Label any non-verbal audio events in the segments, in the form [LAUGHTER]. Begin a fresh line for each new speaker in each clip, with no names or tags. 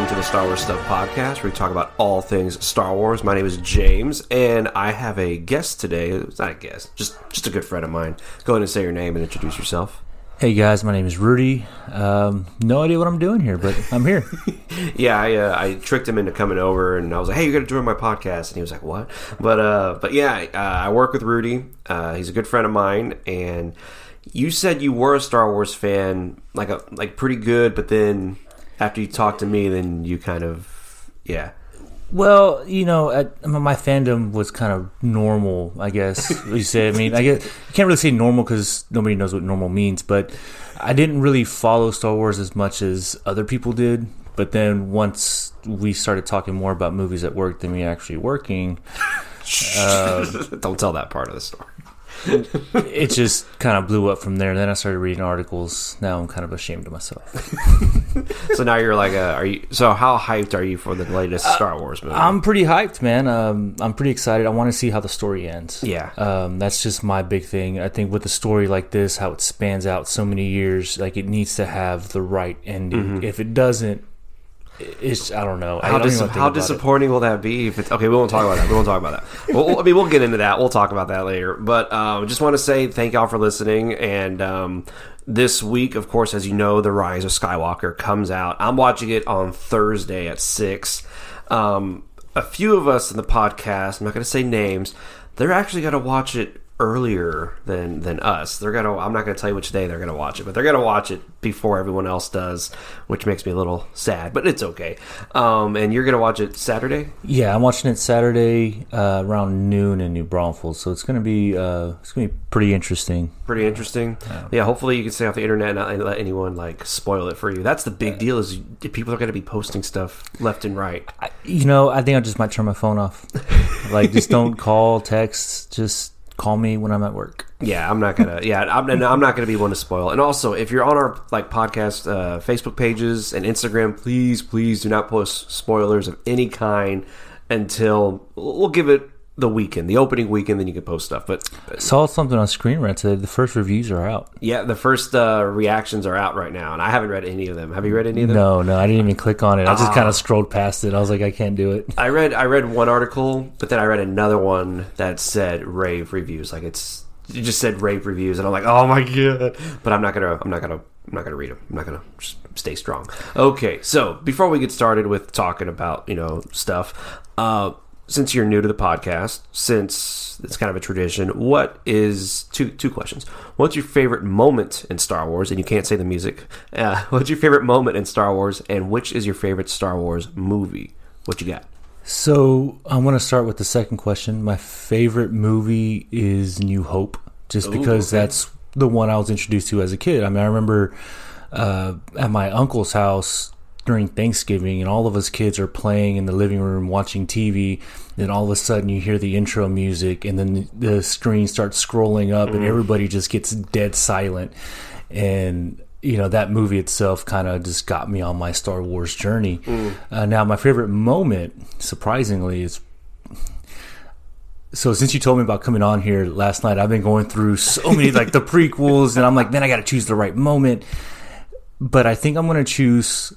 Welcome to the Star Wars Stuff Podcast, where we talk about all things Star Wars. My name is James, and I have a guest today. It's not a guest, just just a good friend of mine. Go ahead and say your name and introduce yourself.
Hey guys, my name is Rudy. Um, no idea what I'm doing here, but I'm here. [LAUGHS]
yeah, I, uh, I tricked him into coming over, and I was like, "Hey, you're gonna join my podcast," and he was like, "What?" But uh, but yeah, uh, I work with Rudy. Uh, he's a good friend of mine, and you said you were a Star Wars fan, like a like pretty good, but then after you talked to me, then you kind of yeah.
Well, you know, at, my fandom was kind of normal, I guess [LAUGHS] you say. I mean, I guess you can't really say normal because nobody knows what normal means, but I didn't really follow Star Wars as much as other people did. But then once we started talking more about movies at work than me actually working,
uh, [LAUGHS] don't tell that part of the story [LAUGHS]
it just kind of blew up from there. Then I started reading articles. Now I'm kind of ashamed of myself. [LAUGHS]
so now you're like, are you? So how hyped are you for the latest uh, Star Wars movie?
I'm pretty hyped, man. Um, I'm pretty excited. I want to see how the story ends.
Yeah,
um, that's just my big thing. I think with a story like this, how it spans out so many years, like it needs to have the right ending. Mm-hmm. If it doesn't, it's I don't know.
How,
don't
dis- how disappointing it. will that be if it's okay? We won't talk about that. We won't talk about that. well, I mean, we'll get into that. We'll talk about that later. But um, just want to say thank y'all for listening. And um, this week, of course, as you know, the Rise of Skywalker comes out. I'm watching it on Thursday at six. Um, a few of us in the podcast, I'm not going to say names, they're actually going to watch it earlier than than us. They're gonna. I'm not gonna tell you which day they're gonna watch it, but they're gonna watch it before everyone else does, which makes me a little sad, but it's okay. Um, and you're gonna watch it Saturday?
Yeah, I'm watching it Saturday uh, around noon in New Braunfels, so it's gonna be uh, it's gonna be pretty interesting.
Pretty interesting. Yeah. yeah hopefully you can stay off the internet and not let anyone like spoil it for you. That's the big deal. Is people are gonna be posting stuff left and right.
I, you know, I think I just might turn my phone off. like, just don't [LAUGHS] call, text, just call me when I'm at work.
Yeah, I'm not gonna. Yeah, I'm, I'm not gonna be one to spoil. And also, if you're on our like podcast uh, Facebook pages and Instagram, please, please do not post spoilers of any kind until we'll give it the weekend, the opening weekend, then you can post stuff. But,
but saw something on Screen Rant today. The first reviews are out.
Yeah, the first uh, reactions are out right now, and I haven't read any of them. Have you read any of them?
No, no, I didn't even click on it. I just kind of scrolled past it. I was like, I can't do it.
I read, I read one article, but then I read another one that said rave reviews. Like it's it just said rave reviews, and I'm like, oh my god! But I'm not gonna, I'm not gonna, I'm not gonna read them. I'm not gonna just stay strong. Okay, so before we get started with talking about you know stuff, uh since you're new to the podcast, since it's kind of a tradition, what is two two questions? What's your favorite moment in Star Wars? And you can't say the music. Uh, [LAUGHS] what's your favorite moment in Star Wars? And which is your favorite Star Wars movie? What you got?
So I want to start with the second question. My favorite movie is New Hope, just Ooh, because okay. that's the one I was introduced to as a kid. I mean, I remember uh, at my uncle's house during Thanksgiving, and all of us kids are playing in the living room watching TV. Then all of a sudden, you hear the intro music, and then the, screen starts scrolling up, mm. and everybody just gets dead silent. And you know that movie itself kind of just got me on my Star Wars journey. Mm. Uh, now, my favorite moment, surprisingly, is so since you told me about coming on here last night, I've been going through so many [LAUGHS] like the prequels, and I'm like, man, I got to choose the right moment. But I think I'm going to choose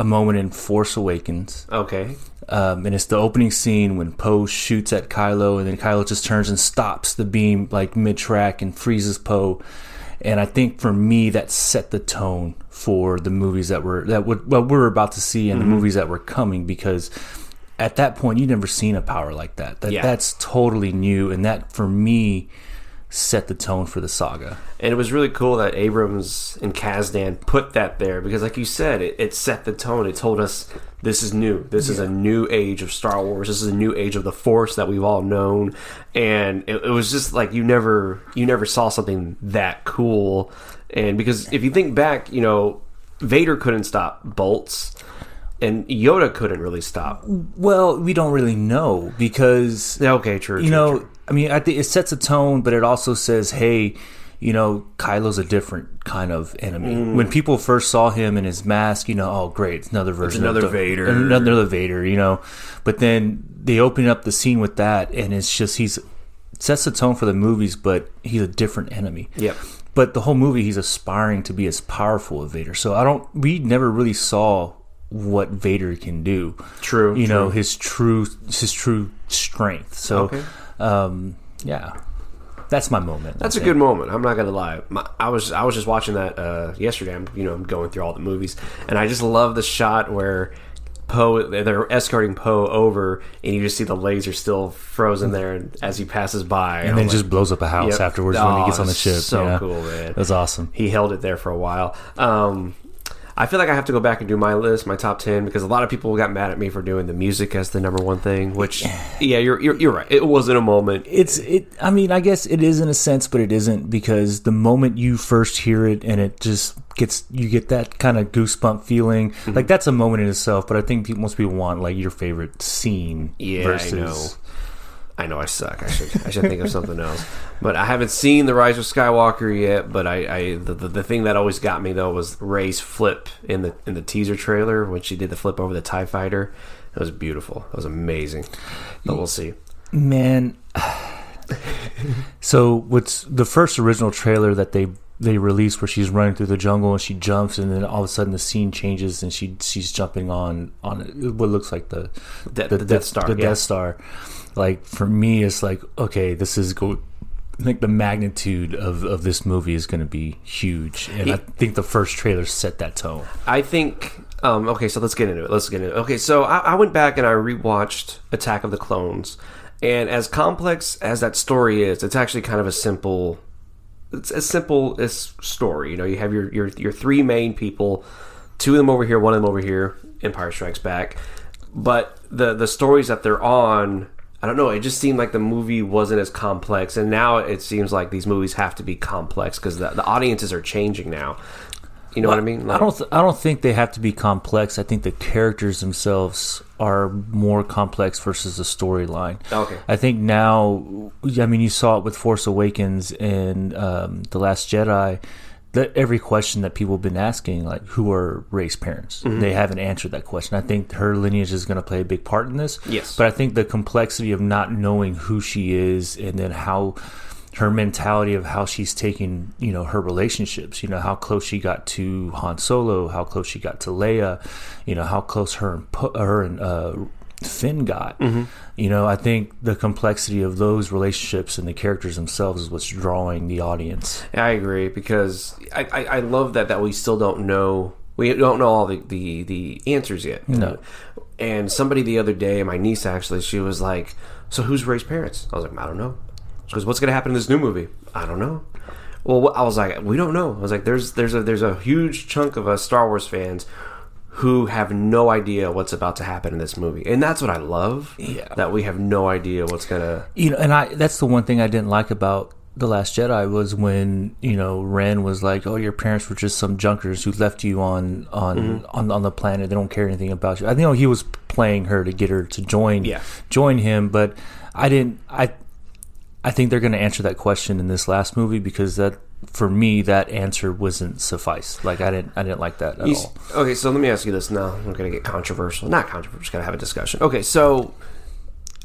a moment in Force Awakens.
Okay.
Um, and it's the opening scene when Poe shoots at Kylo, and then Kylo just turns and stops the beam like mid track and freezes Poe. And I think for me, that set the tone for the movies that were that would what we're about to see and mm-hmm. the movies that were coming because at that point you'd never seen a power like that. That yeah. that's totally new, and that for me set the tone for the saga.
And it was really cool that Abrams and Kasdan put that there because, like you said, it, it set the tone. It told us this is new. This yeah. is a new age of Star Wars. This is a new age of the Force that we've all known. And it, it was just like you never you never saw something that cool. And because if you think back, you know, Vader couldn't stop bolts and Yoda couldn't really stop.
Well, we don't really know because
okay, true.
You
true,
know,
true.
I mean, I think it sets a tone, but it also says, "Hey, you know, Kylo's a different kind of enemy." Mm. When people first saw him in his mask, you know, oh great, it's another version,
it's another
of
Vader,
another Vader, you know. But then they open up the scene with that, and it's just he's sets the tone for the movies, but he's a different enemy.
Yep.
But the whole movie, he's aspiring to be as powerful as Vader. So I don't. We never really saw what Vader can do.
True,
You know his true his true strength. So,
Okay.
Um, yeah, that's my moment.
That's a
I
good moment. I'm not gonna lie. My, I was I was just watching that uh, yesterday. I'm you know I'm going through all the movies, and I just love the shot where Poe they're escorting Poe over, and you just see the laser still frozen there as he passes by,
and then it just blows up a house
Yep.
afterwards when he
Oh,
gets on the ship.
so
yeah.
cool, man.
That's awesome.
he held it there for a while. Um, I feel like I have to go back and do my list, my top ten, because a lot of people got mad at me for doing the music as the number one thing. Which, yeah, you're you're, you're right. It wasn't a moment.
It's it. I mean, I guess it is in a sense, but it isn't because the moment you first hear it and it just gets you get that kind of goosebump feeling.
Mm-hmm.
Like that's a moment in itself. But I think most people want like your favorite scene.
Yeah,
versus,
I know. I suck. I should I should think of something else. But I haven't seen the Rise of Skywalker yet. But I, I the, the, the thing that always got me though was Rey's flip in the in the teaser trailer when she did the flip over the Tie Fighter. It was beautiful. It was amazing. But we'll see.
Man. so what's the first original trailer that they they released where she's running through the jungle and she jumps and then all of a sudden the scene changes and she she's jumping on on what looks like the
De-
the,
the Death Star,
the
yeah.
Death Star. Like for me, it's like okay, this is go. I think the magnitude of, of this movie is going to be huge, and I think the first trailer set that tone.
I think. Um, okay, so let's get into it. Let's get into it. Okay, so I, I went back and I rewatched Attack of the Clones, and as complex as that story is, it's actually kind of a simple. It's a simple story. You know, you have your your your three main people, two of them over here, one of them over here. Empire Strikes Back, but the the stories that they're on. I don't know. It just seemed like the movie wasn't as complex, and now it seems like these movies have to be complex because the, the audiences are changing now. You know what I mean?
I don't. Th- I don't think they have to be complex. I think the characters themselves are more complex versus the storyline.
Okay.
I think now. I mean, you saw it with Force Awakens and um, the Last Jedi. That every question that people have been asking, like who are Rey's parents,
Mm-hmm.
they haven't answered that question. I think her lineage is going to play a big part in this.
Yes.
but I think the complexity of not knowing who she is and then how her mentality of how she's taking, you know, her relationships, you know, how close she got to Han Solo, how close she got to Leia, you know, how close her and her and uh, Finn got.
Mm-hmm.
You know, I think the complexity of those relationships and the characters themselves is what's drawing the audience.
I agree because I, I, I love that that we still don't know we don't know all the, the, the answers yet.
No.
And somebody the other day, my niece actually, she was like, "So who's Rey's parents?" I was like, "I don't know." She goes, "What's going to happen in this new movie?" I don't know. Well, I was like, "We don't know." I was like, "There's there's a there's a huge chunk of us Star Wars fans." Who have no idea what's about to happen in this movie, and that's what I love.
Yeah.
that we have no idea what's gonna.
you know, and I that's the one thing I didn't like about the Last Jedi was when you know Ren was like, "Oh, your parents were just some junkers who left you on on
Mm-hmm.
on, on the planet. They don't care anything about you." I know he was playing her to get her to join
Yeah.
join him, but I didn't. I I think they're going to answer that question in this last movie because that for me that answer wasn't suffice. Like I didn't I didn't like that at
You s-
all.
Okay, so let me ask you this now. I'm going to get controversial. Not controversial, just going to have a discussion. Okay, so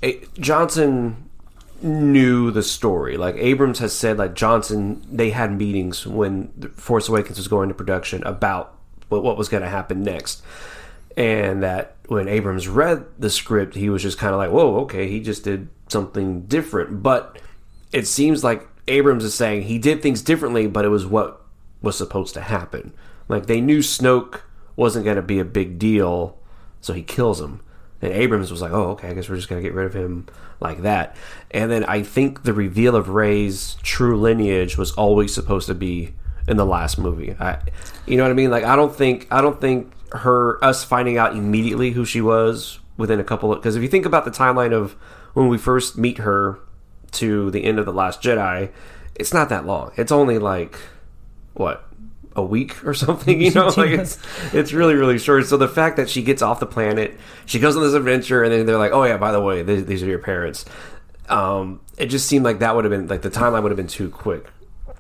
eh, Johnson knew the story. Like Abrams has said, like Johnson, they had meetings when Force Awakens was going to production about what, what was going to happen next. And that when Abrams read the script, he was just kind of like, whoa, okay, he just did something different. But it seems like Abrams is saying he did things differently, but it was what was supposed to happen. Like they knew Snoke wasn't going to be a big deal, so he kills him. And Abrams was like, "Oh, okay, I guess we're just going to get rid of him like that." And then I think the reveal of Rey's true lineage was always supposed to be in the last movie. I, you know what I mean? Like I don't think I don't think her us finding out immediately who she was within a couple of because if you think about the timeline of when we first meet her to the end of the last Jedi, it's not that long. It's only like what a week or something. You [LAUGHS] know, like it's it's really really short. So the fact that she gets off the planet, she goes on this adventure, and then they're like, oh yeah, by the way, these, these are your parents. Um, it just seemed like that would have been like the timeline would have been too quick.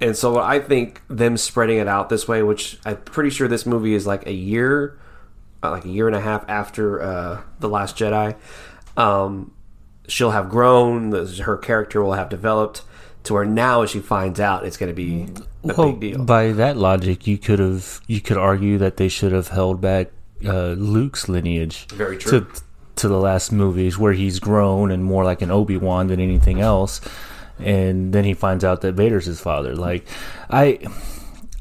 And so I think them spreading it out this way, which I'm pretty sure this movie is like a year, uh, like a year and a half after uh, the Last Jedi. Um, she'll have grown. the- Her character will have developed to where now, as she finds out, it's going to be a
Well,
big deal.
by that logic, you could have you could argue that they should have held back uh, Luke's lineage.
Very true.
To, to the last movies where he's grown and more like an Obi Wan than anything else, and then he finds out that Vader's his father. Like, I.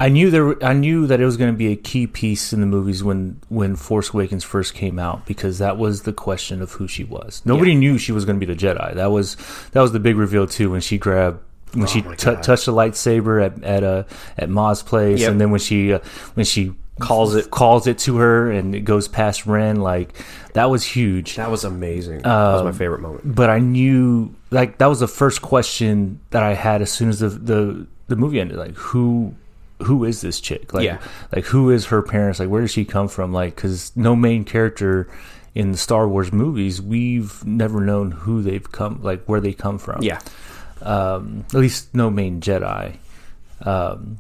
I knew there. I knew that it was going to be a key piece in the movies when when Force Awakens first came out because that was the question of who she was. Nobody
Yeah.
knew she was going to be the Jedi. That was that was the big reveal too when she grabbed when she
Oh my
t- touched the lightsaber at at uh, at Maz's place,
Yep.
and then when she uh, when she
Calls it-
calls it to her and it goes past Ren, like that was huge.
That was amazing. that was my favorite moment.
But I knew like that was the first question that I had as soon as the the, the movie ended. Like who who is this chick? Like
Yeah.
like who is her parents? Like where does she come from? Like because no main character in the Star Wars movies, we've never known who they've come, like where they come from
Yeah.
um, at least no main Jedi. Um,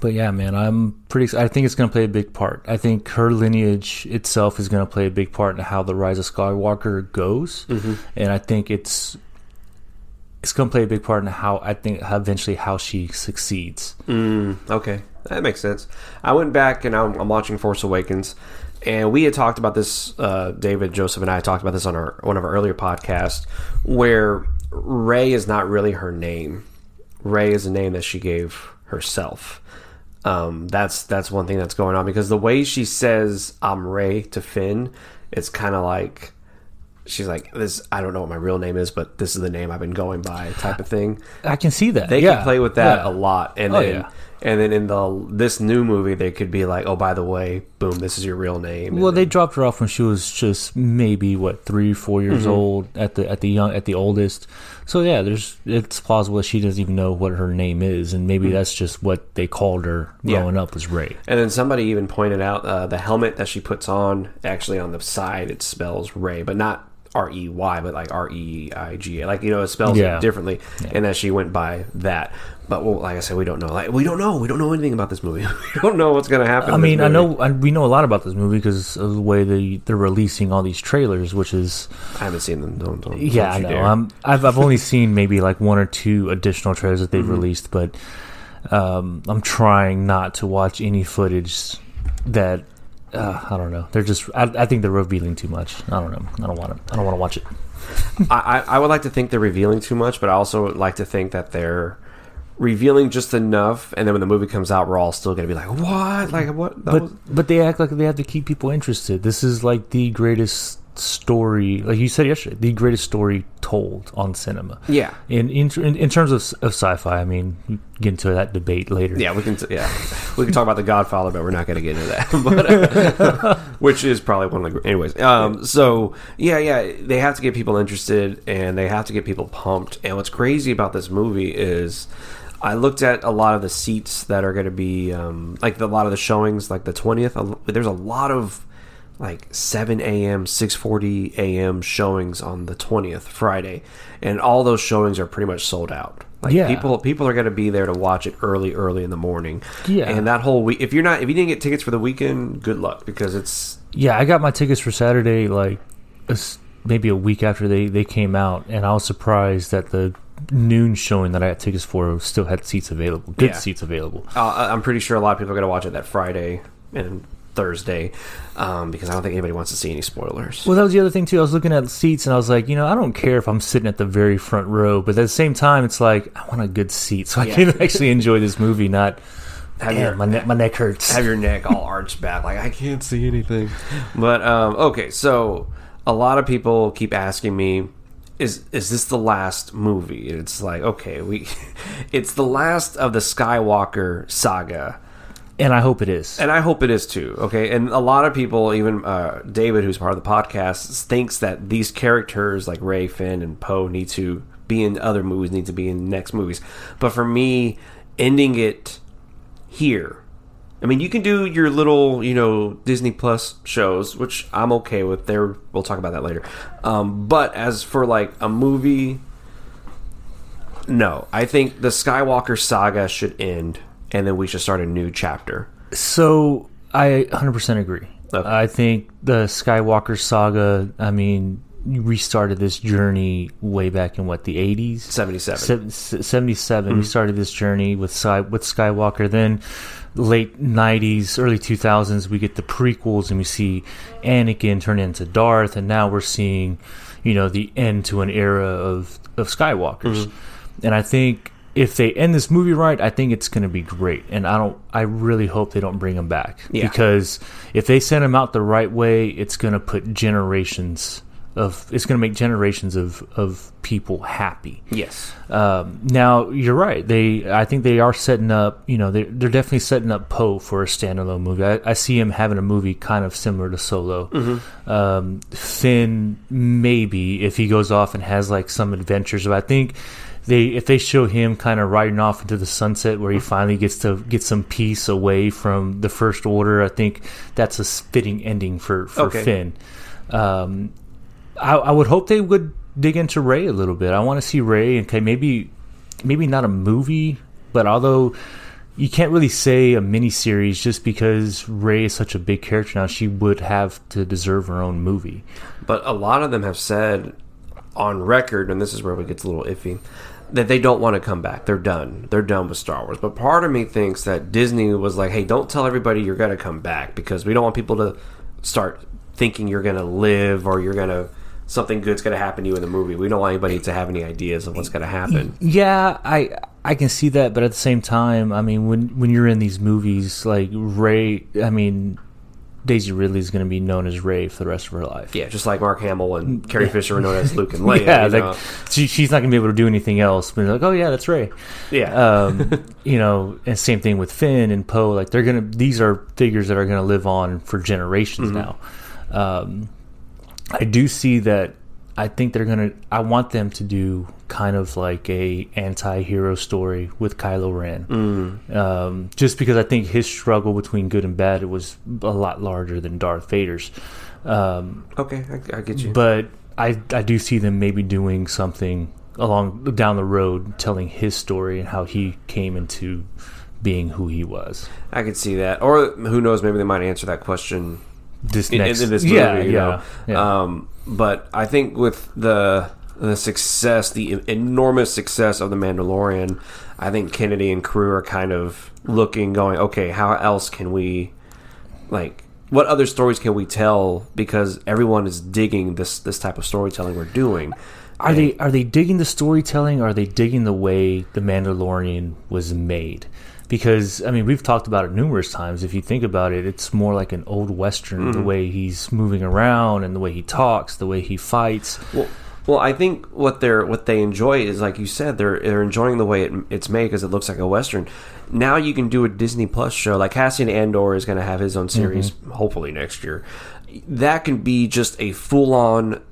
but yeah, man, I'm pretty. I think it's going to play a big part. I think her lineage itself is going to play a big part in how the Rise of Skywalker goes, and I think it's it's going to play a big part in how I think how eventually how she succeeds.
Mm, okay, that makes sense. I went back and I'm, I'm watching Force Awakens, and we had talked about this. Uh, David, Joseph, and I talked about this on our one of our earlier podcasts, where Rey is not really her name. Rey is a name that she gave herself. Um, that's that's one thing that's going on because the way she says "I'm Rey" to Finn, it's kind of like she's like this. I don't know what my real name is, but this is the name I've been going by, type of thing
I can see that
they
yeah.
can play with that
Yeah.
a lot and
Oh,
then
yeah.
and then in the this new movie they could be like oh by the way boom this is your real name
Well,
And
they
then-
dropped her off when she was just maybe what three, four years
Mm-hmm.
old at the at the young at the oldest. So yeah, there's it's plausible that she doesn't even know what her name is, and maybe that's just what they called her
Mm-hmm. Yeah.
growing up was Rey.
and then somebody even pointed out uh, the helmet that she puts on actually on the side it spells ray but not r-e-y but like r-e-i-g like you know it spells
Yeah.
it differently and that she went by that but well, like i said we don't know like we don't know we don't know anything about this movie [LAUGHS] we don't know what's going to happen
I
in this
mean, I know I, we know a lot about this movie because of the way they they're releasing all these trailers, which is
i haven't seen them don't, don't,
yeah,
don't
I know. I've I've only seen maybe like one or two additional trailers that they've
Mm-hmm.
released, but um, I'm trying not to watch any footage that uh, I don't know. They're just I, I think they're revealing too much. I don't know. I don't want to. I don't want to watch it. [LAUGHS]
I, I I would like to think they're revealing too much, but I also like to think that they're revealing just enough, and then when the movie comes out, we're all still going to be like, "What? Like what?" That
But
was-
but they act like they have to keep people interested. This is like the greatest story, like you said yesterday, the greatest story told on cinema.
yeah,
In in in, in terms of, of sci-fi, I mean, get into that debate later.
yeah, we can, t- yeah, we can talk about the Godfather, but we're not going to get into that. [LAUGHS] but, uh, which is probably one of the, anyways. Um, so yeah, yeah, they have to get people interested, and they have to get people pumped. And what's crazy about this movie is. I looked at a lot of the seats that are going to be um, like the, a lot of the showings, like the twentieth. There's a lot of like 7 a.m 6.40 a.m showings on the 20th friday and all those showings are pretty much sold out like
Yeah.
people people are going to be there to watch it early early in the morning
Yeah.
and that whole week if you're not if you didn't get tickets for the weekend good luck because it's
Yeah, I got my tickets for Saturday like maybe a week after they, they came out, and I was surprised that the noon showing that I had tickets for still had seats available, good
Yeah.
seats available.
uh, i'm pretty sure a lot of people are going to watch it that friday and thursday um, because i don't think anybody wants to see any spoilers
Well, that was the other thing too. I was looking at seats, and I was like, you know, I don't care if I'm sitting at the very front row, but at the same time, it's like I want a good seat so I
Yeah.
can [LAUGHS] actually enjoy this movie. Not
have
damn,
your
my neck, my neck hurts.
have your neck all arched back like i can't see anything [LAUGHS] but um, okay so a lot of people keep asking me is is this the last movie And it's like okay we [LAUGHS] it's the last of the skywalker saga
and I hope it is.
and I hope it is too. Okay, and a lot of people, even uh, David, who's part of the podcast, thinks that these characters like Rey, Finn, and Poe need to be in other movies, need to be in next movies. But for me, ending it here, I mean, you can do your little, you know, Disney Plus shows, which I'm okay with. There, we'll talk about that later. Um, but as for like a movie, no, I think the Skywalker saga should end, and then we should start a new chapter.
So I 100% agree.
Okay.
I think the Skywalker saga. I mean, you restarted this journey way back in what the 80s.
77.
Se- se- 77 we started this journey with Sky, with Skywalker then late 90s, early 2000s, we get the prequels and we see Anakin turn into Darth, and now we're seeing, you know, the end to an era of, of Skywalkers.
Mm-hmm.
And I think if they end this movie right, I think it's going to be great. And I don't, I really hope they don't bring him back
Yeah.
because if they send him out the right way, it's going to put generations of, it's going to make generations of, of people happy.
Yes.
Um, now you're right. They, I think they are setting up. You know, they're they're definitely setting up Poe for a standalone movie. I, I see him having a movie kind of similar to Solo. Um, Finn, maybe if he goes off and has like some adventures. But I think they, if they show him kind of riding off into the sunset where he finally gets to get some peace away from the First Order, I think that's a fitting ending for for
Okay.
Finn. Um, I, I would hope they would dig into Rey a little bit. I want to see Rey, and okay, maybe maybe not a movie, but although you can't really say a miniseries just because Rey is such a big character now, she would have to deserve her own movie.
But a lot of them have said on record, and this is where it gets a little iffy, that they don't want to come back. They're done. They're done with Star Wars. But part of me thinks that Disney was like, hey, don't tell everybody you're going to come back because we don't want people to start thinking you're going to live or you're going to something good's going to happen to you in the movie. We don't want anybody to have any ideas of what's going to happen.
Yeah, I I can see that, but at the same time, I mean, when when you're in these movies, like Rey, I mean, Daisy Ridley is going to be known as Rey for the rest of her life.
Yeah, just like Mark Hamill and Carrie Fisher were known as Luke and [LAUGHS] Leia.
yeah, like she, she's not going to be able to do anything else. But like, oh yeah, that's Rey.
yeah.
um, [LAUGHS] you know, and same thing with Finn and Poe. Like they're gonna, these are figures that are gonna live on for generations now. Um, I do see that. I think they're gonna. I want them to do kind of like a anti-hero story with Kylo Ren, um, just because I think his struggle between good and bad was a lot larger than Darth Vader's. Um,
okay, I, I get you.
but I I do see them maybe doing something along down the road, telling his story and how he came into being who he was.
I could see that. Or who knows, maybe they might answer that question
This next,
this movie.
yeah,
you
yeah,
know?
yeah.
Um, but I think with the the success, the enormous success of the Mandalorian, I think Kennedy and crew are kind of looking, going, okay, how else can we, like, what other stories can we tell? Because everyone is digging this this type of storytelling we're doing.
Are they are they digging the storytelling? Or are they digging the way the Mandalorian was made? Because I mean, we've talked about it numerous times. If you think about it, it's more like an old western.
Mm-hmm.
The way he's moving around and the way he talks, the way he fights.
Well, well, I think what they're what they enjoy is like you said, they're they're enjoying the way it, it's made because it looks like a western. Now you can do a Disney Plus show like Cassian Andor is going to have his own series hopefully next year. That can be just a full on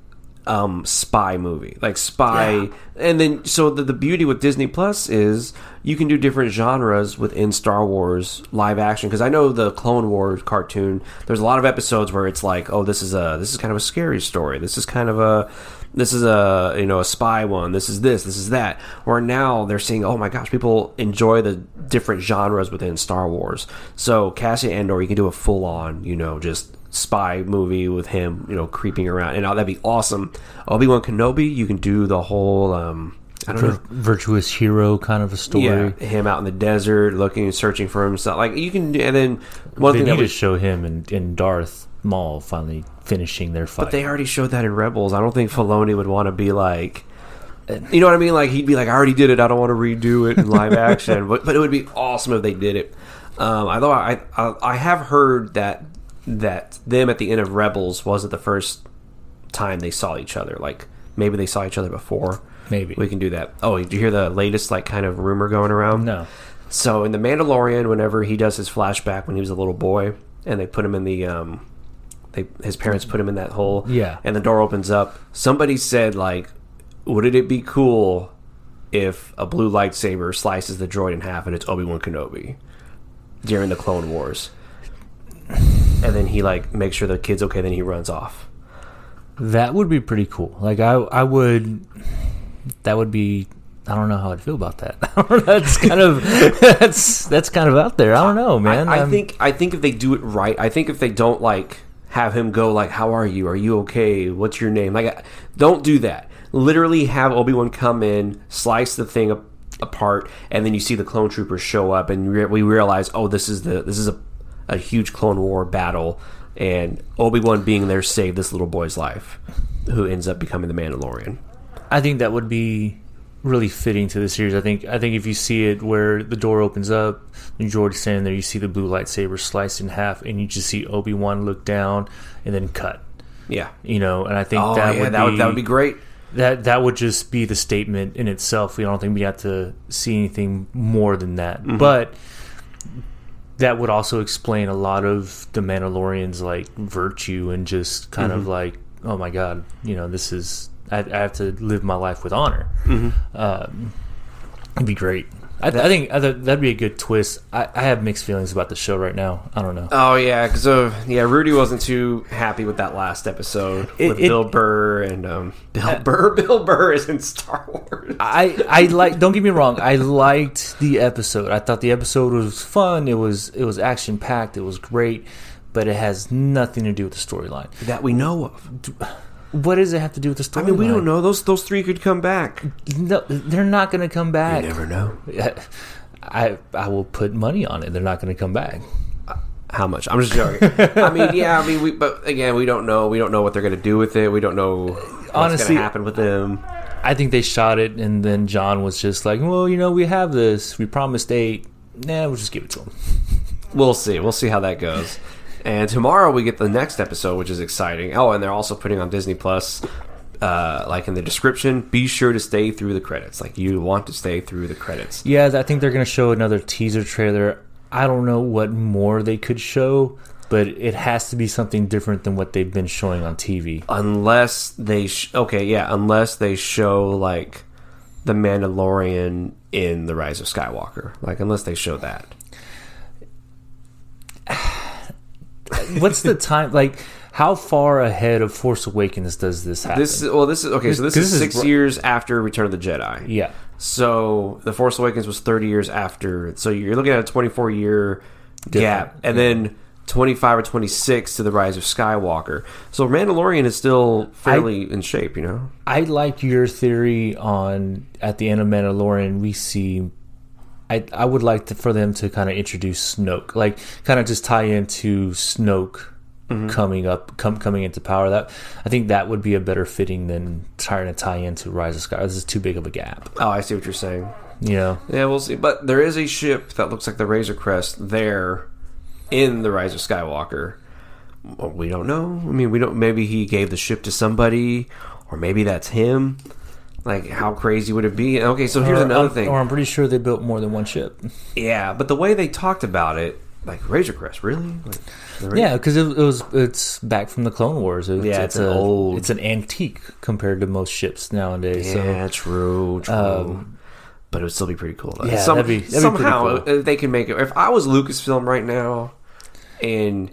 um, spy movie, like spy, and then so the, the beauty with Disney Plus is you can do different genres within Star Wars live action. Because I know the Clone Wars cartoon, there's a lot of episodes where it's like, oh, this is a this is kind of a scary story. This is kind of a this is a you know a spy one. This is this. This is that. Where now they're seeing, oh my gosh, people enjoy the different genres within Star Wars. So Cassian Andor, you can do a full on, you know, just spy movie with him, you know, creeping around, and uh, that'd be awesome. Obi Wan Kenobi, you can do the whole, um, I don't know,
virtuous hero kind of a story.
yeah, him out in the desert looking, and searching for himself. Like you can, and then one
they
thing
need
that
to show him and, and Darth Maul finally finishing their fight.
but they already showed that in Rebels. I don't think Filoni would want to be like. You know what I mean? Like he'd be like, "I already did it. I don't want to redo it in live action." [LAUGHS] but but it would be awesome if they did it. Um, although I, I I have heard that that them at the end of Rebels wasn't the first time they saw each other. Like maybe they saw each other before.
Maybe.
we can do that. Oh, did you hear the latest like kind of rumor going around?
no.
So in the Mandalorian, whenever he does his flashback when he was a little boy, and they put him in the um, they his parents put him in that hole,
Yeah.
and the door opens up. Somebody said like, "Wouldn't it be cool if a blue lightsaber slices the droid in half and it's Obi Wan Kenobi during the Clone Wars?" And then he like makes sure the kid's okay. Then he runs off.
That would be pretty cool. Like I, I would. That would be. I don't know how I'd feel about that. [LAUGHS] that's kind of [LAUGHS] that's that's kind of out there. I don't know, man.
I, I think I think if they do it right, I think if they don't like have him go like, "How are you? Are you okay? What's your name?" Like, don't do that. Literally have Obi Wan come in, slice the thing apart, and then you see the clone troopers show up, and re- we realize, oh, this is the this is a a huge Clone War battle, and Obi Wan being there saved this little boy's life, who ends up becoming the Mandalorian.
I think that would be really fitting to the series. I think I think if you see it where the door opens up and George's standing there, you see the blue lightsaber sliced in half, and you just see Obi Wan look down and then cut.
Yeah.
You know, and I think
Oh,
that
yeah,
would
that
be
would that would be great.
that that would just be the statement in itself. We don't think we have to see anything more than that.
Mm-hmm.
But that would also explain a lot of the Mandalorians like virtue and just kind
Mm-hmm.
of like, oh my god, you know, this is I, I have to live my life with honor.
Mm-hmm.
Um, it'd be great. I, I think that'd be a good twist. I, I have mixed feelings about the show right now. I don't know.
Oh yeah, because uh, yeah, Rudy wasn't too happy with that last episode
It-
with
it-
Bill Burr and um, Bill Burr. [LAUGHS] Bill Burr is in Star Wars.
I I like. Don't get me wrong. I liked the episode. I thought the episode was fun. It was it was action packed. It was great, but it has nothing to do with the storyline.
that we know of.
What does it have to do with the storyline?
I mean, we don't know. Those those three could come back.
No, they're not going to come back.
You never know [LAUGHS]
I I will put money on it. They're not going to come back.
how much. I'm just joking. I mean, [LAUGHS] yeah. I mean, we but again, we don't know. We don't know what they're going to do with it. We don't know what's going
Honestly-
to happen with them.
I think they shot it, and then Jon was just like, "Well, you know, we have this. We promised eight. Nah, we'll just give it to him."
We'll see. We'll see how that goes. [LAUGHS] And tomorrow we get the next episode, which is exciting. Oh, and they're also putting on Disney Plus. Uh, like in the description, be sure to stay through the credits. Like you want to stay through the credits.
Yeah, I think they're going to show another teaser trailer. I don't know what more they could show, but it has to be something different than what they've been showing on TV.
unless they sh- okay yeah unless they show like the mandalorian in the rise of skywalker like unless they show that
What's the time? Like, how far ahead of Force Awakens does this happen?
this is well this is okay so this,
This-
is six years after return of the jedi
yeah,
so the force awakens was 30 years after so you're looking at a 24 year gap and then 25 or 26 to the rise of skywalker so mandalorian is still fairly in shape you know
I like your theory on at the end of Mandalorian we see. I I would like to, for them to kind of introduce Snoke, like kind of just tie into Snoke mm-hmm. coming up, com, coming into power. That I think that would be a better fitting than trying to tie into Rise of Skywalker. This is too big of a gap,
oh i see what you're saying
you know.
Yeah, we'll see. But there is a ship that looks like the Razor Crest there in the Rise of Skywalker. Well, we don't know. I mean, we don't. Maybe he gave the ship to somebody, or maybe that's him. Like, how crazy would it be? Okay, so here's
Or-
another thing.
Or I'm pretty sure they built more than one ship.
yeah, but the way they talked about it, like Razor Crest, really? Like,
Yeah, because it, it was it's back from the Clone Wars. It's,
Yeah, it's an
a,
old-
It's an antique compared to most ships nowadays. so
Yeah, true, true.
Um,
but it would still be pretty cool. Though.
yeah,
Some-
that'd be- that'd
somehow
pretty
uh, they can make it. If I was Lucasfilm right now, and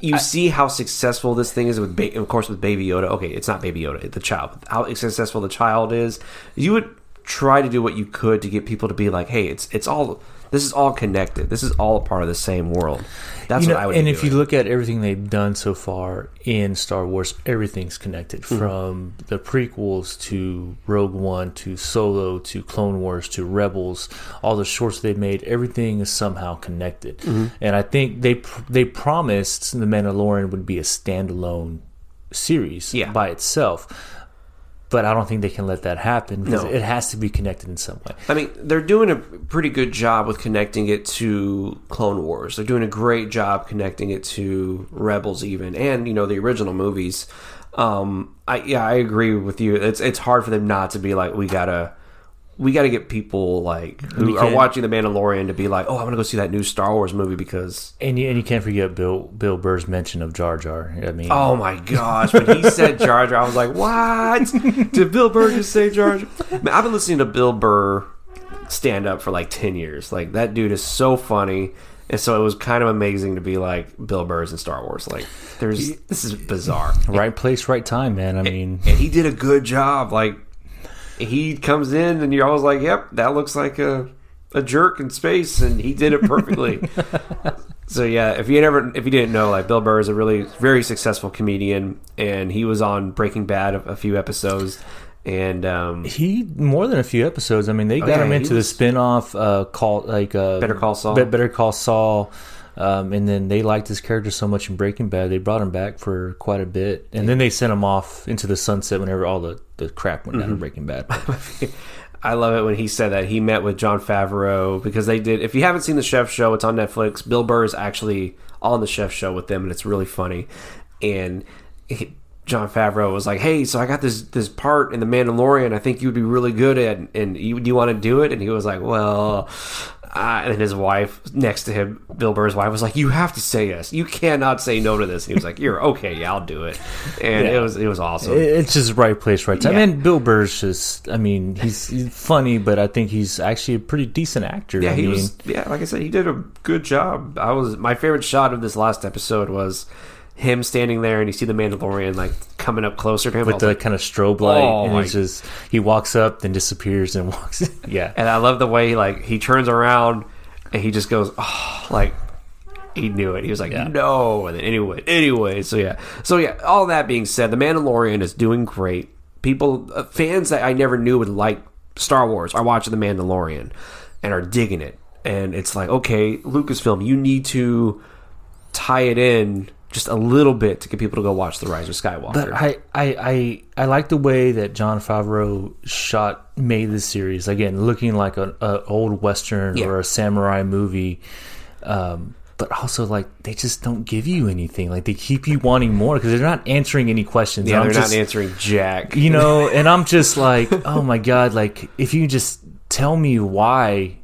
you see how successful this thing is with, ba- of course, with Baby Yoda. Okay, it's not Baby Yoda, the child. How successful the child is, you would try to do what you could to get people to be like, "Hey, it's it's all." This is all connected. This is all a part of the same world. That's
you know,
what I would.
and if you look at everything they've done so far in Star Wars, everything's connected
Mm-hmm.
from the prequels to Rogue One to Solo to Clone Wars to Rebels. All the shorts they've made, everything is somehow connected.
Mm-hmm.
And I think they they promised the Mandalorian would be a standalone series
Yeah.
by itself. But I don't think they can let that happen because
No.
it has to be connected in some way.
I mean, they're doing a pretty good job with connecting it to Clone Wars. They're doing a great job connecting it to Rebels, even, and you know the original movies. Um, I yeah, I agree with you. It's it's hard for them not to be like we gotta. We got to get people like who are watching The Mandalorian to be like, "Oh, I'm gonna go see that new Star Wars movie because."
And you, and you can't forget Bill Bill Burr's mention of Jar Jar. I mean,
Oh my gosh! When he said Jar Jar, I was like, "What? Did Bill Burr just say Jar Jar?" Man, I've been listening to Bill Burr stand up for like ten years. Like that dude is so funny, and so it was kind of amazing to be like Bill Burr's in Star Wars. Like, there's this is bizarre,
right place, right time, man. I mean,
and he did a good job. Like, he comes in, and you're always like, "Yep, that looks like a a jerk in space," and he did it perfectly. [LAUGHS] So yeah, if you never, if you didn't know, like Bill Burr is a really very successful comedian, and he was on Breaking Bad a, a few episodes, and um,
He more than a few episodes. I mean, they got
yeah,
him into
was-
the spinoff uh, called like uh,
Better Call Saul.
Better Call Saul. Um, and then they liked his character so much in Breaking Bad, they brought him back for quite a bit. And then they sent him off into the sunset whenever all the, the crap went down
Mm-hmm.
in Breaking Bad. [LAUGHS]
I love it when he said that he met with Jon Favreau because they did. If you haven't seen the Chef Show, it's on Netflix. Bill Burr is actually on the Chef Show with them, and it's really funny. And he, Jon Favreau was like, "Hey, so I got this this part in The Mandalorian. I think you would be really good at, and you, do you want to do it?" And he was like, "Well." Uh, and his wife next to him, Bill Burr's wife, was like, "You have to say yes. You cannot say no to this." And he was like, "You're okay. Yeah, I'll do it." And it was it was awesome.
It's just right place, right time.
Yeah.
And Bill Burr's just, I mean, he's, he's funny, but I think he's actually a pretty decent actor.
Yeah,
I
he
mean,
was. Yeah, like I said, he did a good job. I was my favorite shot of this last episode was him standing there and you see the Mandalorian like coming up closer to him.
With the
like-
kind of strobe light,
Oh,
and it's just he walks up, then disappears, and [LAUGHS] walks. yeah,
and I love the way like he turns around and he just goes, oh, like he knew it. He was like,
Yeah.
no. And then anyway, anyway, so yeah, so yeah. All that being said, the Mandalorian is doing great. People, uh, fans that I never knew would like Star Wars are watching the Mandalorian and are digging it. And it's like, okay, Lucasfilm, you need to tie it in just a little bit to get people to go watch The Rise of Skywalker.
But I, I, I, I like the way that Jon Favreau shot made this series. Again, looking like an old western
Yeah.
or a samurai movie, um, but also like they just don't give you anything. Like they keep you wanting more because they're not answering any questions.
yeah, they're
just,
not answering Jack.
you know, and I'm just [LAUGHS] like, oh my god, like if you just tell me why.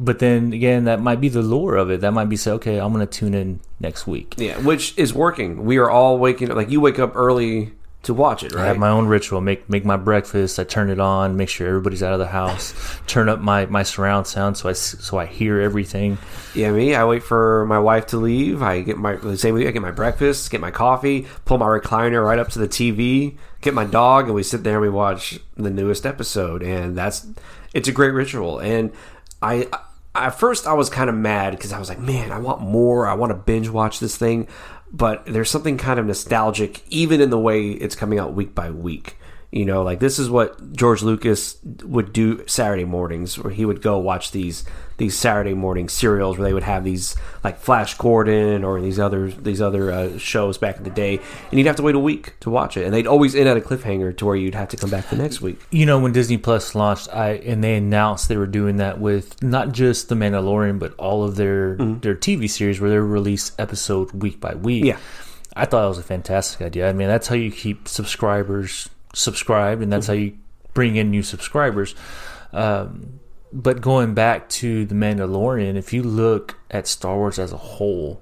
But then again, that might be the lure of it. That might be say, okay, I'm going to tune in next week.
Yeah, which is working. We are all waking up. Like you wake up early to watch it,
I have my own ritual. Make make my breakfast. I turn it on. Make sure everybody's out of the house. turn up my, my surround sound so I so I hear everything.
yeah, me. I wait for my wife to leave. I get my the same. I get my breakfast, get my coffee, pull my recliner right up to the TV, get my dog, and we sit there and we watch the newest episode. And that's it's a great ritual. And I. At first, I was kind of mad because I was like, "Man, I want more. I want to binge watch this thing." But there's something kind of nostalgic, even in the way it's coming out week by week. You know, like this is what George Lucas would do Saturday mornings, where he would go watch these these Saturday morning serials where they would have these like Flash Gordon or these other these other uh, shows back in the day, and you'd have to wait a week to watch it, and they'd always end at a cliffhanger to where you'd have to come back the next week.
You know, when Disney Plus launched, I and they announced they were doing that with not just The Mandalorian, but all of their their TV series where they release episode week by week.
Yeah.
I thought that was a fantastic idea. I mean, that's how you keep subscribers subscribed, and that's how you bring in new subscribers. Um, but going back to The Mandalorian, if you look at Star Wars as a whole,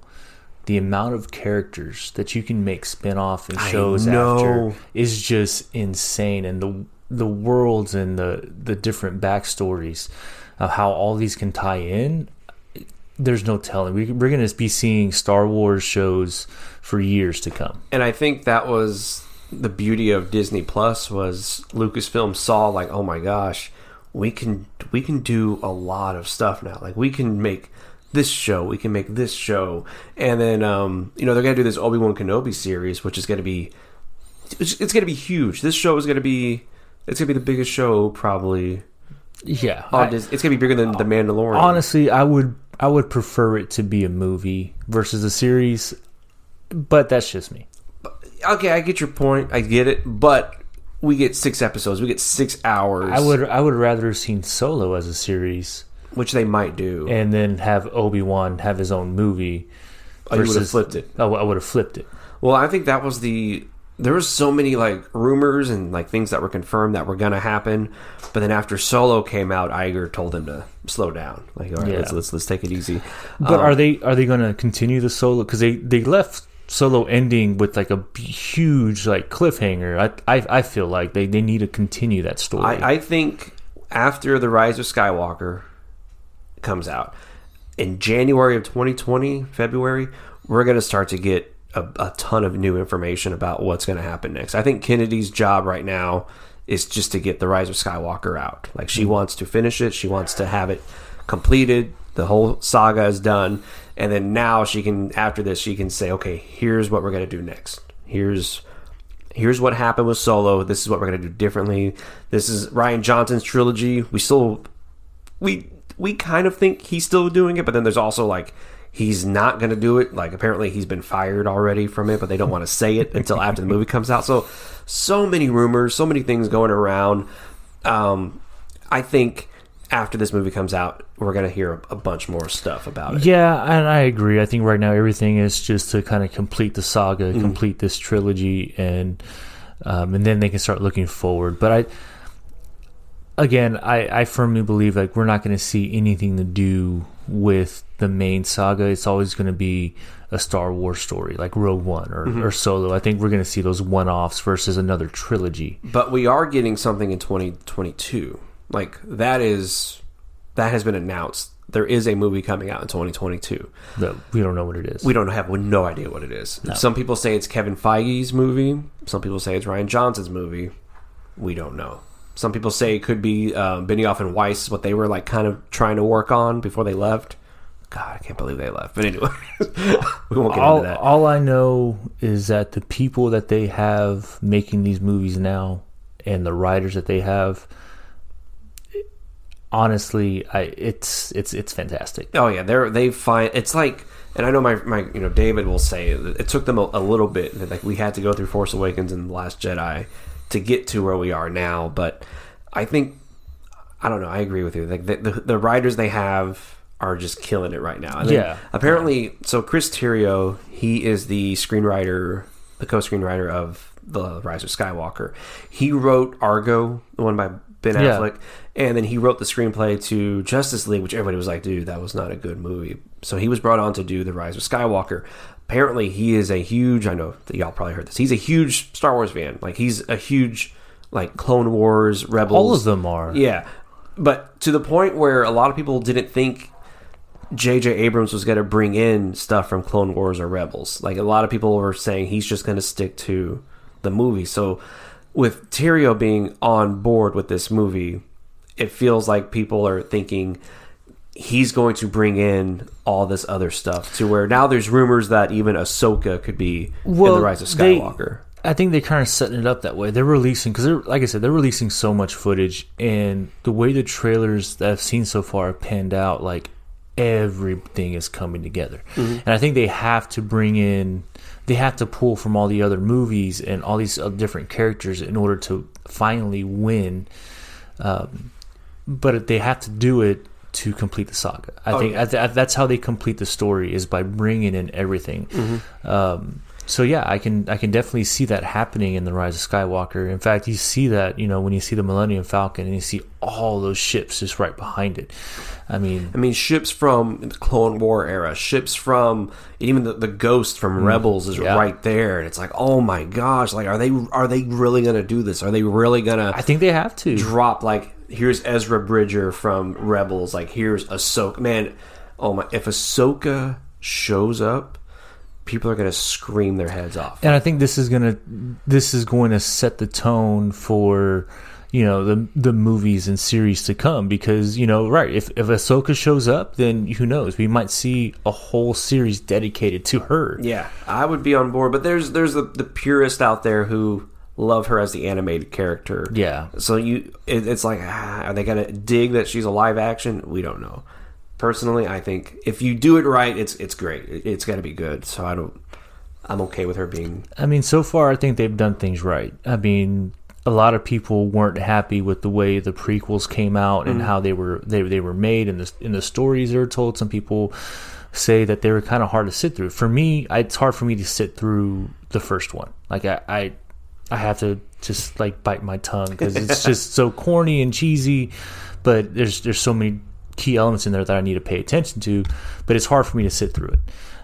the amount of characters that you can make spin-off and shows after is just insane. And the the worlds and the the different backstories of how all these can tie in there's no telling. We, we're going to be seeing star wars shows for years to come.
And I think that was the beauty of Disney Plus was Lucasfilm saw like, oh my gosh, we can we can do a lot of stuff now. Like we can make this show, we can make this show, and then um, you know they're gonna do this Obi Wan Kenobi series, which is gonna be it's, it's gonna be huge. This show is gonna be it's gonna be the biggest show probably.
yeah I-
Dis- it's gonna be bigger than the Mandalorian.
honestly i would i would prefer it to be a movie versus a series but that's just me
okay, I get your point. I get it, but we get six episodes. We get six hours.
i would i would rather have seen solo as a series
which they might do.
and then have obi-wan have his own movie
Oh, you would have flipped it.
I would have flipped it
Well, I think that was the. There was so many like rumors and like things that were confirmed that were gonna happen, but then after Solo came out, Iger told him to slow down. Like, all right,
Yeah.
let's let's let's take it easy.
But
Um,
are they are they going to continue the solo? Because they they left solo ending with like a huge like cliffhanger. I I, I feel like they, they need to continue that story.
I, I think after the Rise of Skywalker comes out in January of 2020, February, we're gonna start to get a, a ton of new information about what's gonna happen next. I think Kennedy's job right now is just to get the Rise of Skywalker out. Like she mm-hmm. wants to finish it. She wants to have it completed. The whole saga is done, and then now she can. After this, she can say, "Okay, here's what we're gonna do next. Here's." here's what happened with Solo. This is what we're gonna do differently. This is Rian Johnson's trilogy. We still we we kind of think he's still doing it, but then there's also like he's not going to do it. Like apparently he's been fired already from it, but they don't want to say it until after the movie comes out. So so many rumors, so many things going around. Um, I think after this movie comes out, we're going to hear a, bunch more stuff about it.
Yeah, and I agree. I think right now everything is just to kind of complete the saga,
Mm-hmm.
complete this trilogy, and um, and then they can start looking forward. But I, again, I, I firmly believe like we're not going to see anything to do with the main saga. It's always going to be a Star Wars story, like Rogue One or,
Mm-hmm.
or Solo. I think we're going to see those one offs versus another trilogy.
But we are getting something in 2022. Like that is that has been announced. There is a movie coming out in 2022.
That we don't know what it is.
We don't have no idea what it is. Some people say it's Kevin Feige's movie. Some people say it's Rian Johnson's movie. We don't know. Some people say it could be um, Benioff and Weiss, what they were like kind of trying to work on before they left. God, I can't believe they left. But anyway, [LAUGHS] we won't get
all,
into that.
all I know is that the people that they have making these movies now and the writers that they have honestly I it's it's it's fantastic.
Oh yeah, they're they find it's like, and I know my my you know David will say that it took them a, a little bit. Like we had to go through Force Awakens and the Last Jedi to get to where we are now. But I think I don't know. I agree with you. Like the the, the writers they have are just killing it right now. And
Yeah.
Apparently, so Chris Terrio, he is the screenwriter, the co-screenwriter of the Rise of Skywalker. He wrote Argo, the one by Ben Affleck, Yeah. And then he wrote the screenplay to Justice League, which everybody was like, "Dude, that was not a good movie." So he was brought on to do the Rise of Skywalker. Apparently, he is a huge. I know that y'all probably heard this. He's a huge Star Wars fan. Like he's a huge like Clone Wars, Rebels.
All of them are.
Yeah, but to the point where a lot of people didn't think J.J. Abrams was going to bring in stuff from Clone Wars or Rebels. Like a lot of people were saying he's just going to stick to the movie. So with Terrio being on board with this movie, it feels like people are thinking he's going to bring in all this other stuff to where now there's rumors that even Ahsoka could be in the Rise of
they-
Skywalker.
I think they're kind of setting it up that way. They're releasing because they're like I said, they're releasing so much footage, and the way the trailers that I've seen so far have panned out, like everything is coming together. And I think they have to bring in, they have to pull from all the other movies and all these different characters in order to finally win. Um, but they have to do it to complete the saga. I
Oh,
think
yeah.
I th- that's how they complete the story is by bringing in everything. Um, so yeah, I can I can definitely see that happening in the Rise of Skywalker. In fact, you see that you know when you see the Millennium Falcon and you see all those ships just right behind it. I mean,
I mean, ships from the Clone War era, ships from even the, the Ghost from mm. Rebels is
yeah.
right there, and it's like, oh my gosh, like are they are they really gonna do this? Are they really gonna
I think they have to.
drop like here's Ezra Bridger from Rebels, like here's Ahsoka. Man, oh my, if Ahsoka shows up, people are gonna scream their heads off.
and I think this is gonna this is going to set the tone for you know the the movies and series to come because you know right if if Ahsoka shows up then who knows we might see a whole series dedicated to her.
Yeah, I would be on board, but there's there's the, the purist out there who love her as the animated character.
Yeah.
So you, it, it's like, ah, are they gonna dig that she's a live action? We don't know. Personally, I think if you do it right, it's it's great. It, it's got to be good. So I don't. I'm okay with her being.
I mean, so far I think they've done things right. I mean, a lot of people weren't happy with the way the prequels came out and mm. how they were they they were made and the in the stories they were told. Some people say that they were kind of hard to sit through. For me, I, it's hard for me to sit through the first one. Like I I, I have to just like bite my tongue because [LAUGHS] it's just so corny and cheesy. But there's there's so many key elements in there that I need to pay attention to. But it's hard for me to sit through it.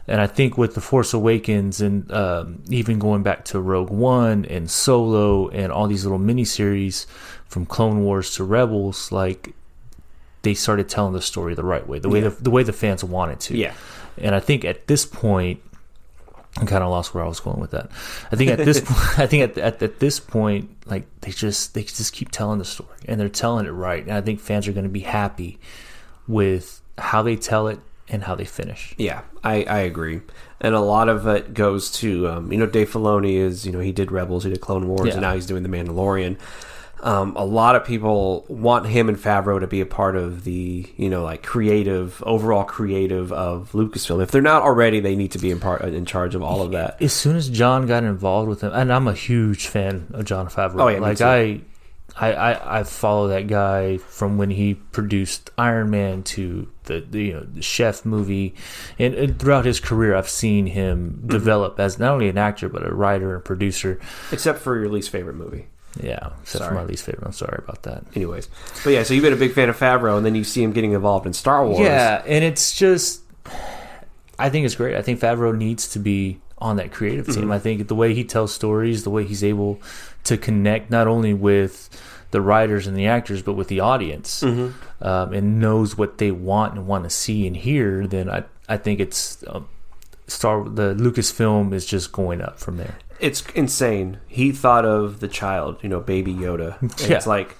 And I think with the Force Awakens and um, even going back to Rogue One and Solo and all these little miniseries from Clone Wars to Rebels, like they started telling the story the right way, the way
Yeah.
the, the way the fans wanted to.
Yeah.
And I think at this point, I kind of lost where I was going with that. I think at this [LAUGHS] point, I think at, at at this point, like they just they just keep telling the story and they're telling it right, and I think fans are going to be happy with how they tell it and how they finish.
Yeah, I, I agree. and a lot of it goes to um, you know Dave Filoni is you know he did Rebels, he did Clone Wars,
Yeah.
and now he's doing The Mandalorian. Um, a lot of people want him and Favreau to be a part of the you know like creative overall creative of Lucasfilm. If they're not already, they need to be in part in charge of all of that.
as soon as Jon got involved with him, and I'm a huge fan of Jon Favreau.
Oh, yeah,
like. I, I, I, I follow that guy from when he produced Iron Man to the, the you know the Chef movie, and, and throughout his career, I've seen him
Mm-hmm.
develop as not only an actor but a writer and producer.
Except for your least favorite movie.
Yeah, except
Sorry.
for my least favorite. I'm sorry about that.
Anyways, but yeah, so you've been a big fan of Favreau, and then you see him getting involved in Star Wars.
Yeah, and it's just, I think it's great. I think Favreau needs to be on that creative team. I think the way he tells stories, the way he's able to connect not only with the writers and the actors, but with the audience, um, and knows what they want and want to see and hear, then I I think it's um, Star the Lucasfilm is just going up from there.
it's insane. He thought of the child, you know, baby Yoda. And [LAUGHS]
Yeah.
It's like,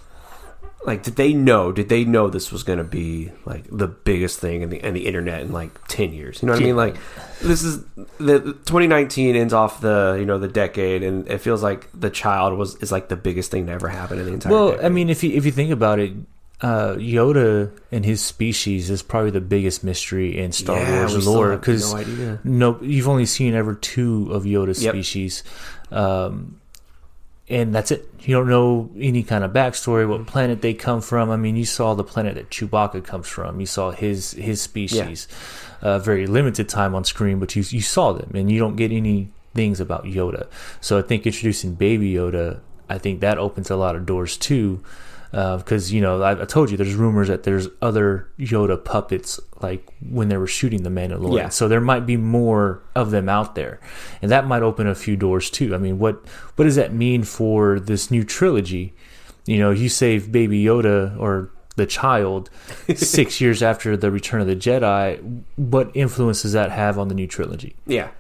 like, did they know? Did they know this was going to be like the biggest thing in the in the internet in like ten years? You know what I mean? Like, this is the 2019 ends off the you know the decade, and it feels like the child was is like the biggest thing to ever happen in the entire.
Well,
decade.
I mean, if you if you think about it, uh, Yoda and his species is probably the biggest mystery in Star
Yeah,
Wars lore because
no
no, you've only seen ever two of Yoda's
Yep.
species, um, and that's it. You don't know any kind of backstory, what planet they come from. I mean, you saw the planet that Chewbacca comes from. You saw his his species. Uh, very limited time on screen, but you you saw them, and you don't get any things about Yoda. So I think introducing Baby Yoda, I think that opens a lot of doors too. Uh, because you know, I, I told you there's rumors that there's other Yoda puppets, like when they were shooting the Mandalorian.
Yeah.
So there might be more of them out there, and that might open a few doors too. I mean, what what does that mean for this new trilogy? You know, you save Baby Yoda or the child [LAUGHS] six years after the Return of the Jedi. What influence does that have on the new trilogy?
yeah,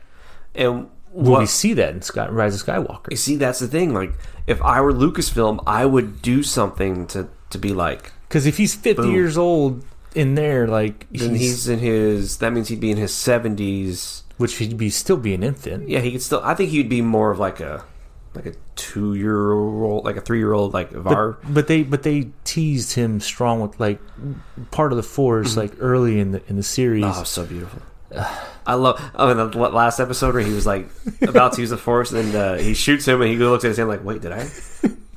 and
Will
what
we see that in Sky, Rise of Skywalker?
You see, that's the thing. Like, if I were Lucasfilm, I would do something to to be like.
Because if he's fifty
Boom.
years old in there, like
Then he's in his. That means he'd be in his seventies.
which he'd be still be an infant.
Yeah, he could still. I think he'd be more of like a like a two year old, like a three year old, like our.
But, but they but they teased him strong with like part of the force mm-hmm. like early in the in the series.
Oh, so beautiful. [SIGHS] I love. Oh, in the last episode where he was like about to use the force, and uh, he shoots him, and he looks at his hand like, "Wait, did I?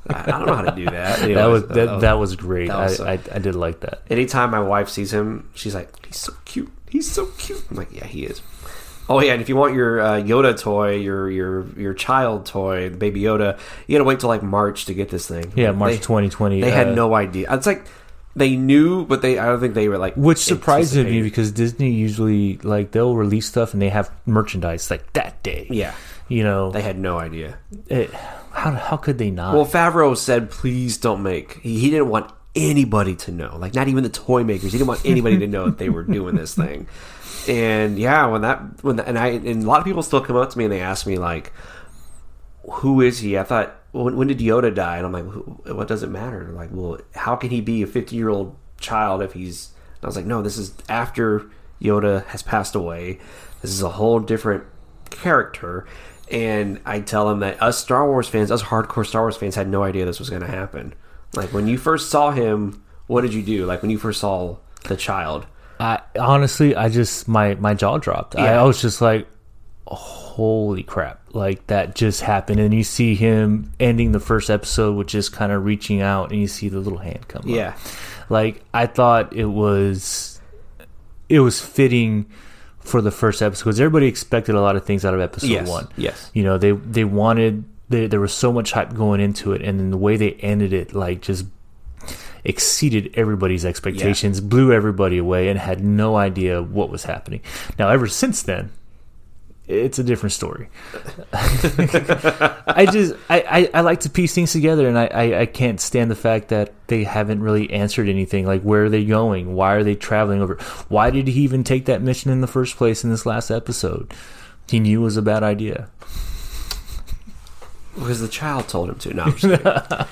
I, I don't know how to do that." [LAUGHS]
that was that, that was great.
that was
I,
so-
I I did like that.
Anytime my wife sees him, she's like, "He's so cute. He's so cute." I'm like, "Yeah, he is." Oh yeah, and if you want your uh, Yoda toy, your your your child toy, the baby Yoda, you gotta wait till like March to get this thing.
Yeah, March
they,
twenty twenty.
They had no idea. It's like they knew, but they I don't think they were like.
Which surprised me because Disney usually like they'll release stuff and they have merchandise like that day.
Yeah,
You know,
they had no idea.
it, how how could they not?
Well, Favreau said, "Please don't make." He, he didn't want anybody to know, like not even the toy makers. He didn't want anybody to know that they were doing this thing. And yeah, when that when that, and I and a lot of people still come up to me and they ask me like, "Who is he?" I thought, when, when did Yoda die? And I'm like, "What does it matter?" They're like, well, how can he be a 50 year old child if he's? And I was like, "No, this is after Yoda has passed away. This is a whole different character." And I tell them that us Star Wars fans, us hardcore Star Wars fans, had no idea this was going to happen. Like when you first saw him, what did you do? Like when you first saw the child.
I honestly, I just my my jaw dropped. I, I was just like, "Holy crap!" Like that just happened, and you see him ending the first episode with just kind of reaching out, and you see the little hand come. up.
Yeah.
like I thought it was, it was fitting for the first episode because everybody expected a lot of things out of episode
Yes.
one.
Yes.
you know they they wanted they, there was so much hype going into it, and then the way they ended it, like just exceeded everybody's expectations, blew everybody away, and had no idea what was happening. Now, ever since then, it's a different story. [LAUGHS] I just I, I, I like to piece things together, and I, I, I can't stand the fact that they haven't really answered anything. Like, where are they going? Why are they traveling over? Why did he even take that mission in the first place in this last episode? He knew it was a bad idea.
Because the child told him to. No, I'm just uh,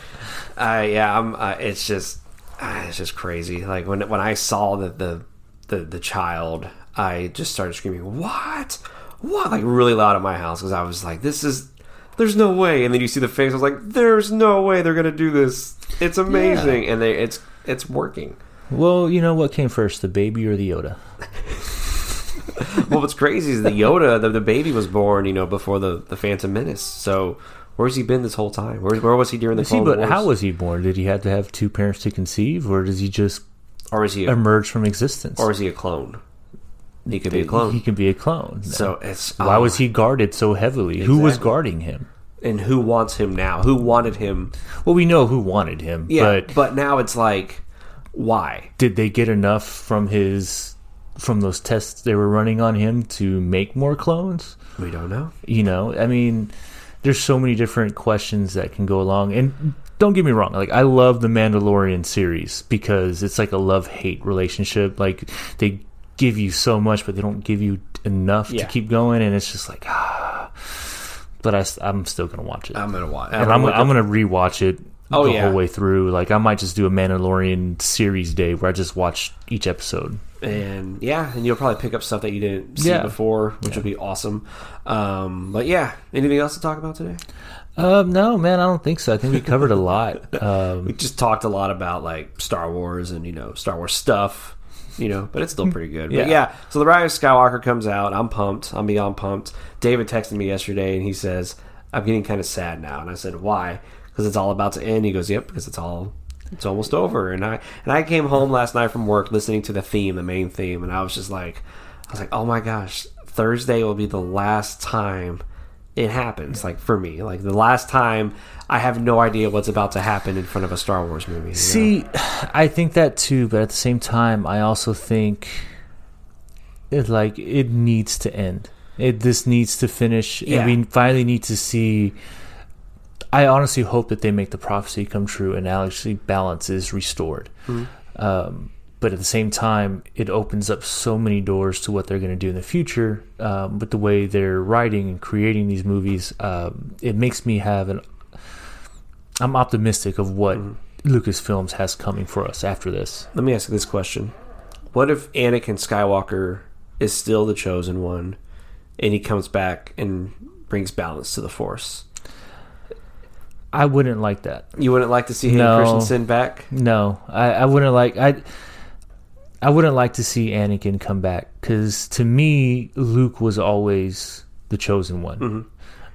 [LAUGHS] yeah, I'm. Uh, it's just, uh, it's just crazy. Like when when I saw that the the the child, I just started screaming, "What? "What?" Like really loud at my house because I was like, "This is." There's no way, and then you see the face. I was like, "There's no way they're gonna do this. It's amazing," and they it's it's working.
Well, you know what came first, the baby or the Yoda? [LAUGHS]
well, what's crazy is the Yoda, the, the baby was born, you know, before the, the Phantom Menace. So where's he been this whole time? Where, where was he during the
See,
Clone
but
Wars?
how was he born? Did he have to have two parents to conceive, or does he just
or is he a,
emerge from existence?
or is he a clone? He could be a clone.
He could be a clone.
so it's
Why
oh,
was uh, he guarded so heavily? Who was guarding him?
and who wants him now? Who wanted him?
Well, we know who wanted him,
Yeah,
but
but now it's like, why?
did they get enough from his from those tests they were running on him to make more clones?
We don't know.
You know, I mean, there's so many different questions that can go along. And don't get me wrong, like I love the Mandalorian series because it's like a love hate relationship. Like they give you so much, but they don't give you enough
Yeah.
to keep going, and it's just like ah. But I, am still gonna watch it,
I'm gonna watch.
and I'm, I'm gonna rewatch it.
Oh,
the
yeah.
whole way through. Like I might just do a Mandalorian series day where I just watch each episode.
and yeah, and you'll probably pick up stuff that you didn't see
Yeah.
before, which would be awesome. Um, but yeah, anything else to talk about today?
Um, no, man, I don't think so. I think we covered a lot. Um, [LAUGHS]
we just talked a lot about like Star Wars and you know Star Wars stuff, you know, but it's still pretty good. But
Yeah.
yeah, so the Rise of Skywalker comes out. I'm pumped. I'm beyond pumped. David texted me yesterday and he says I'm getting kind of sad now, and I said why? Because it's all about to end. He goes, yep, because it's all it's almost over. And I and I came home last night from work listening to the theme, the main theme, and I was just like, I was like, oh my gosh, Thursday will be the last time it happens like for me like the last time i have no idea what's about to happen in front of a star wars movie you know?
See, [SIGHS] I think that too, but at the same time, I also think it like it needs to end. It this needs to finish,
Yeah.
and we finally need to see. I honestly hope that they make the prophecy come true, and actually balance is restored. Um, but at the same time, it opens up so many doors to what they're going to do in the future. Um, with the way they're writing and creating these movies, um, it makes me have an. I'm optimistic of what Lucasfilms has coming for us after this.
let me ask you this question what if anakin skywalker is still the chosen one and he comes back and brings balance to the force
I wouldn't like that.
you wouldn't like to see Hayden
No.
Christensen back
No, I, I wouldn't like I. I wouldn't like to see Anakin come back because to me, Luke was always the chosen one.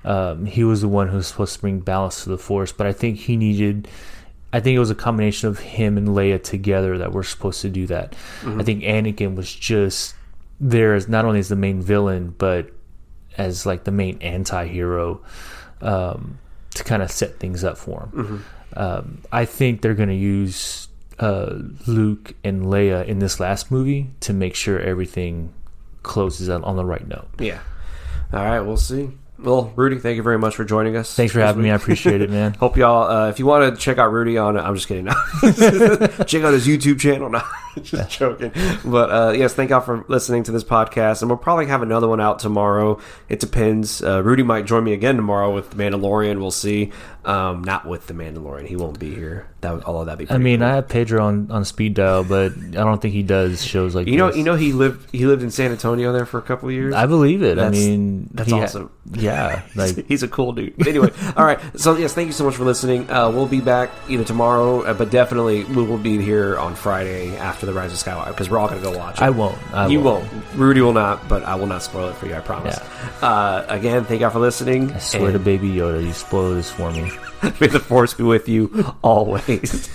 Um, he was the one who was supposed to bring balance to the Force, but I think he needed. I think it was a combination of him and Leia together that were supposed to do that. I think Anakin was just there as not only as the main villain, but as like the main anti-hero um, to kind of set things up for him. Um, I think they're going to use uh, Luke and Leia in this last movie to make sure everything closes on, on the right note.
yeah all right we'll see well rudy thank you very much for joining us
Thanks for having me. I appreciate it, man. [LAUGHS]
Hope y'all, uh, if you want to check out Rudy on, I'm just kidding. [LAUGHS] check out his YouTube channel. No, [LAUGHS] just joking. But uh, yes, thank y'all for listening to this podcast, and we'll probably have another one out tomorrow. It depends. Uh, Rudy might join me again tomorrow with the Mandalorian. We'll see. Um, not with the Mandalorian. He won't be here. That would, although that'd be.
I mean,
cool.
I have Pedro on, on speed dial, but I don't think he does shows like
you know,
this.
you know, he lived he lived in San Antonio there for a couple of years.
I believe it. I mean,
that's
awesome. ha-
awesome.
Yeah, [LAUGHS] like
He's a cool dude. But anyway, [LAUGHS] all right. So yes, thank you so much for listening. Uh, we'll be back either tomorrow, uh, but definitely we will be here on Friday after the Rise of Skywalker because we're all going to go watch it.
I won't. I
you
won't.
won't. Rudy will not, but I will not spoil it for you. I promise. Uh, again, thank y'all for listening.
I swear to Baby Yoda, you spoiled this for me. [LAUGHS]
May the force be with you always.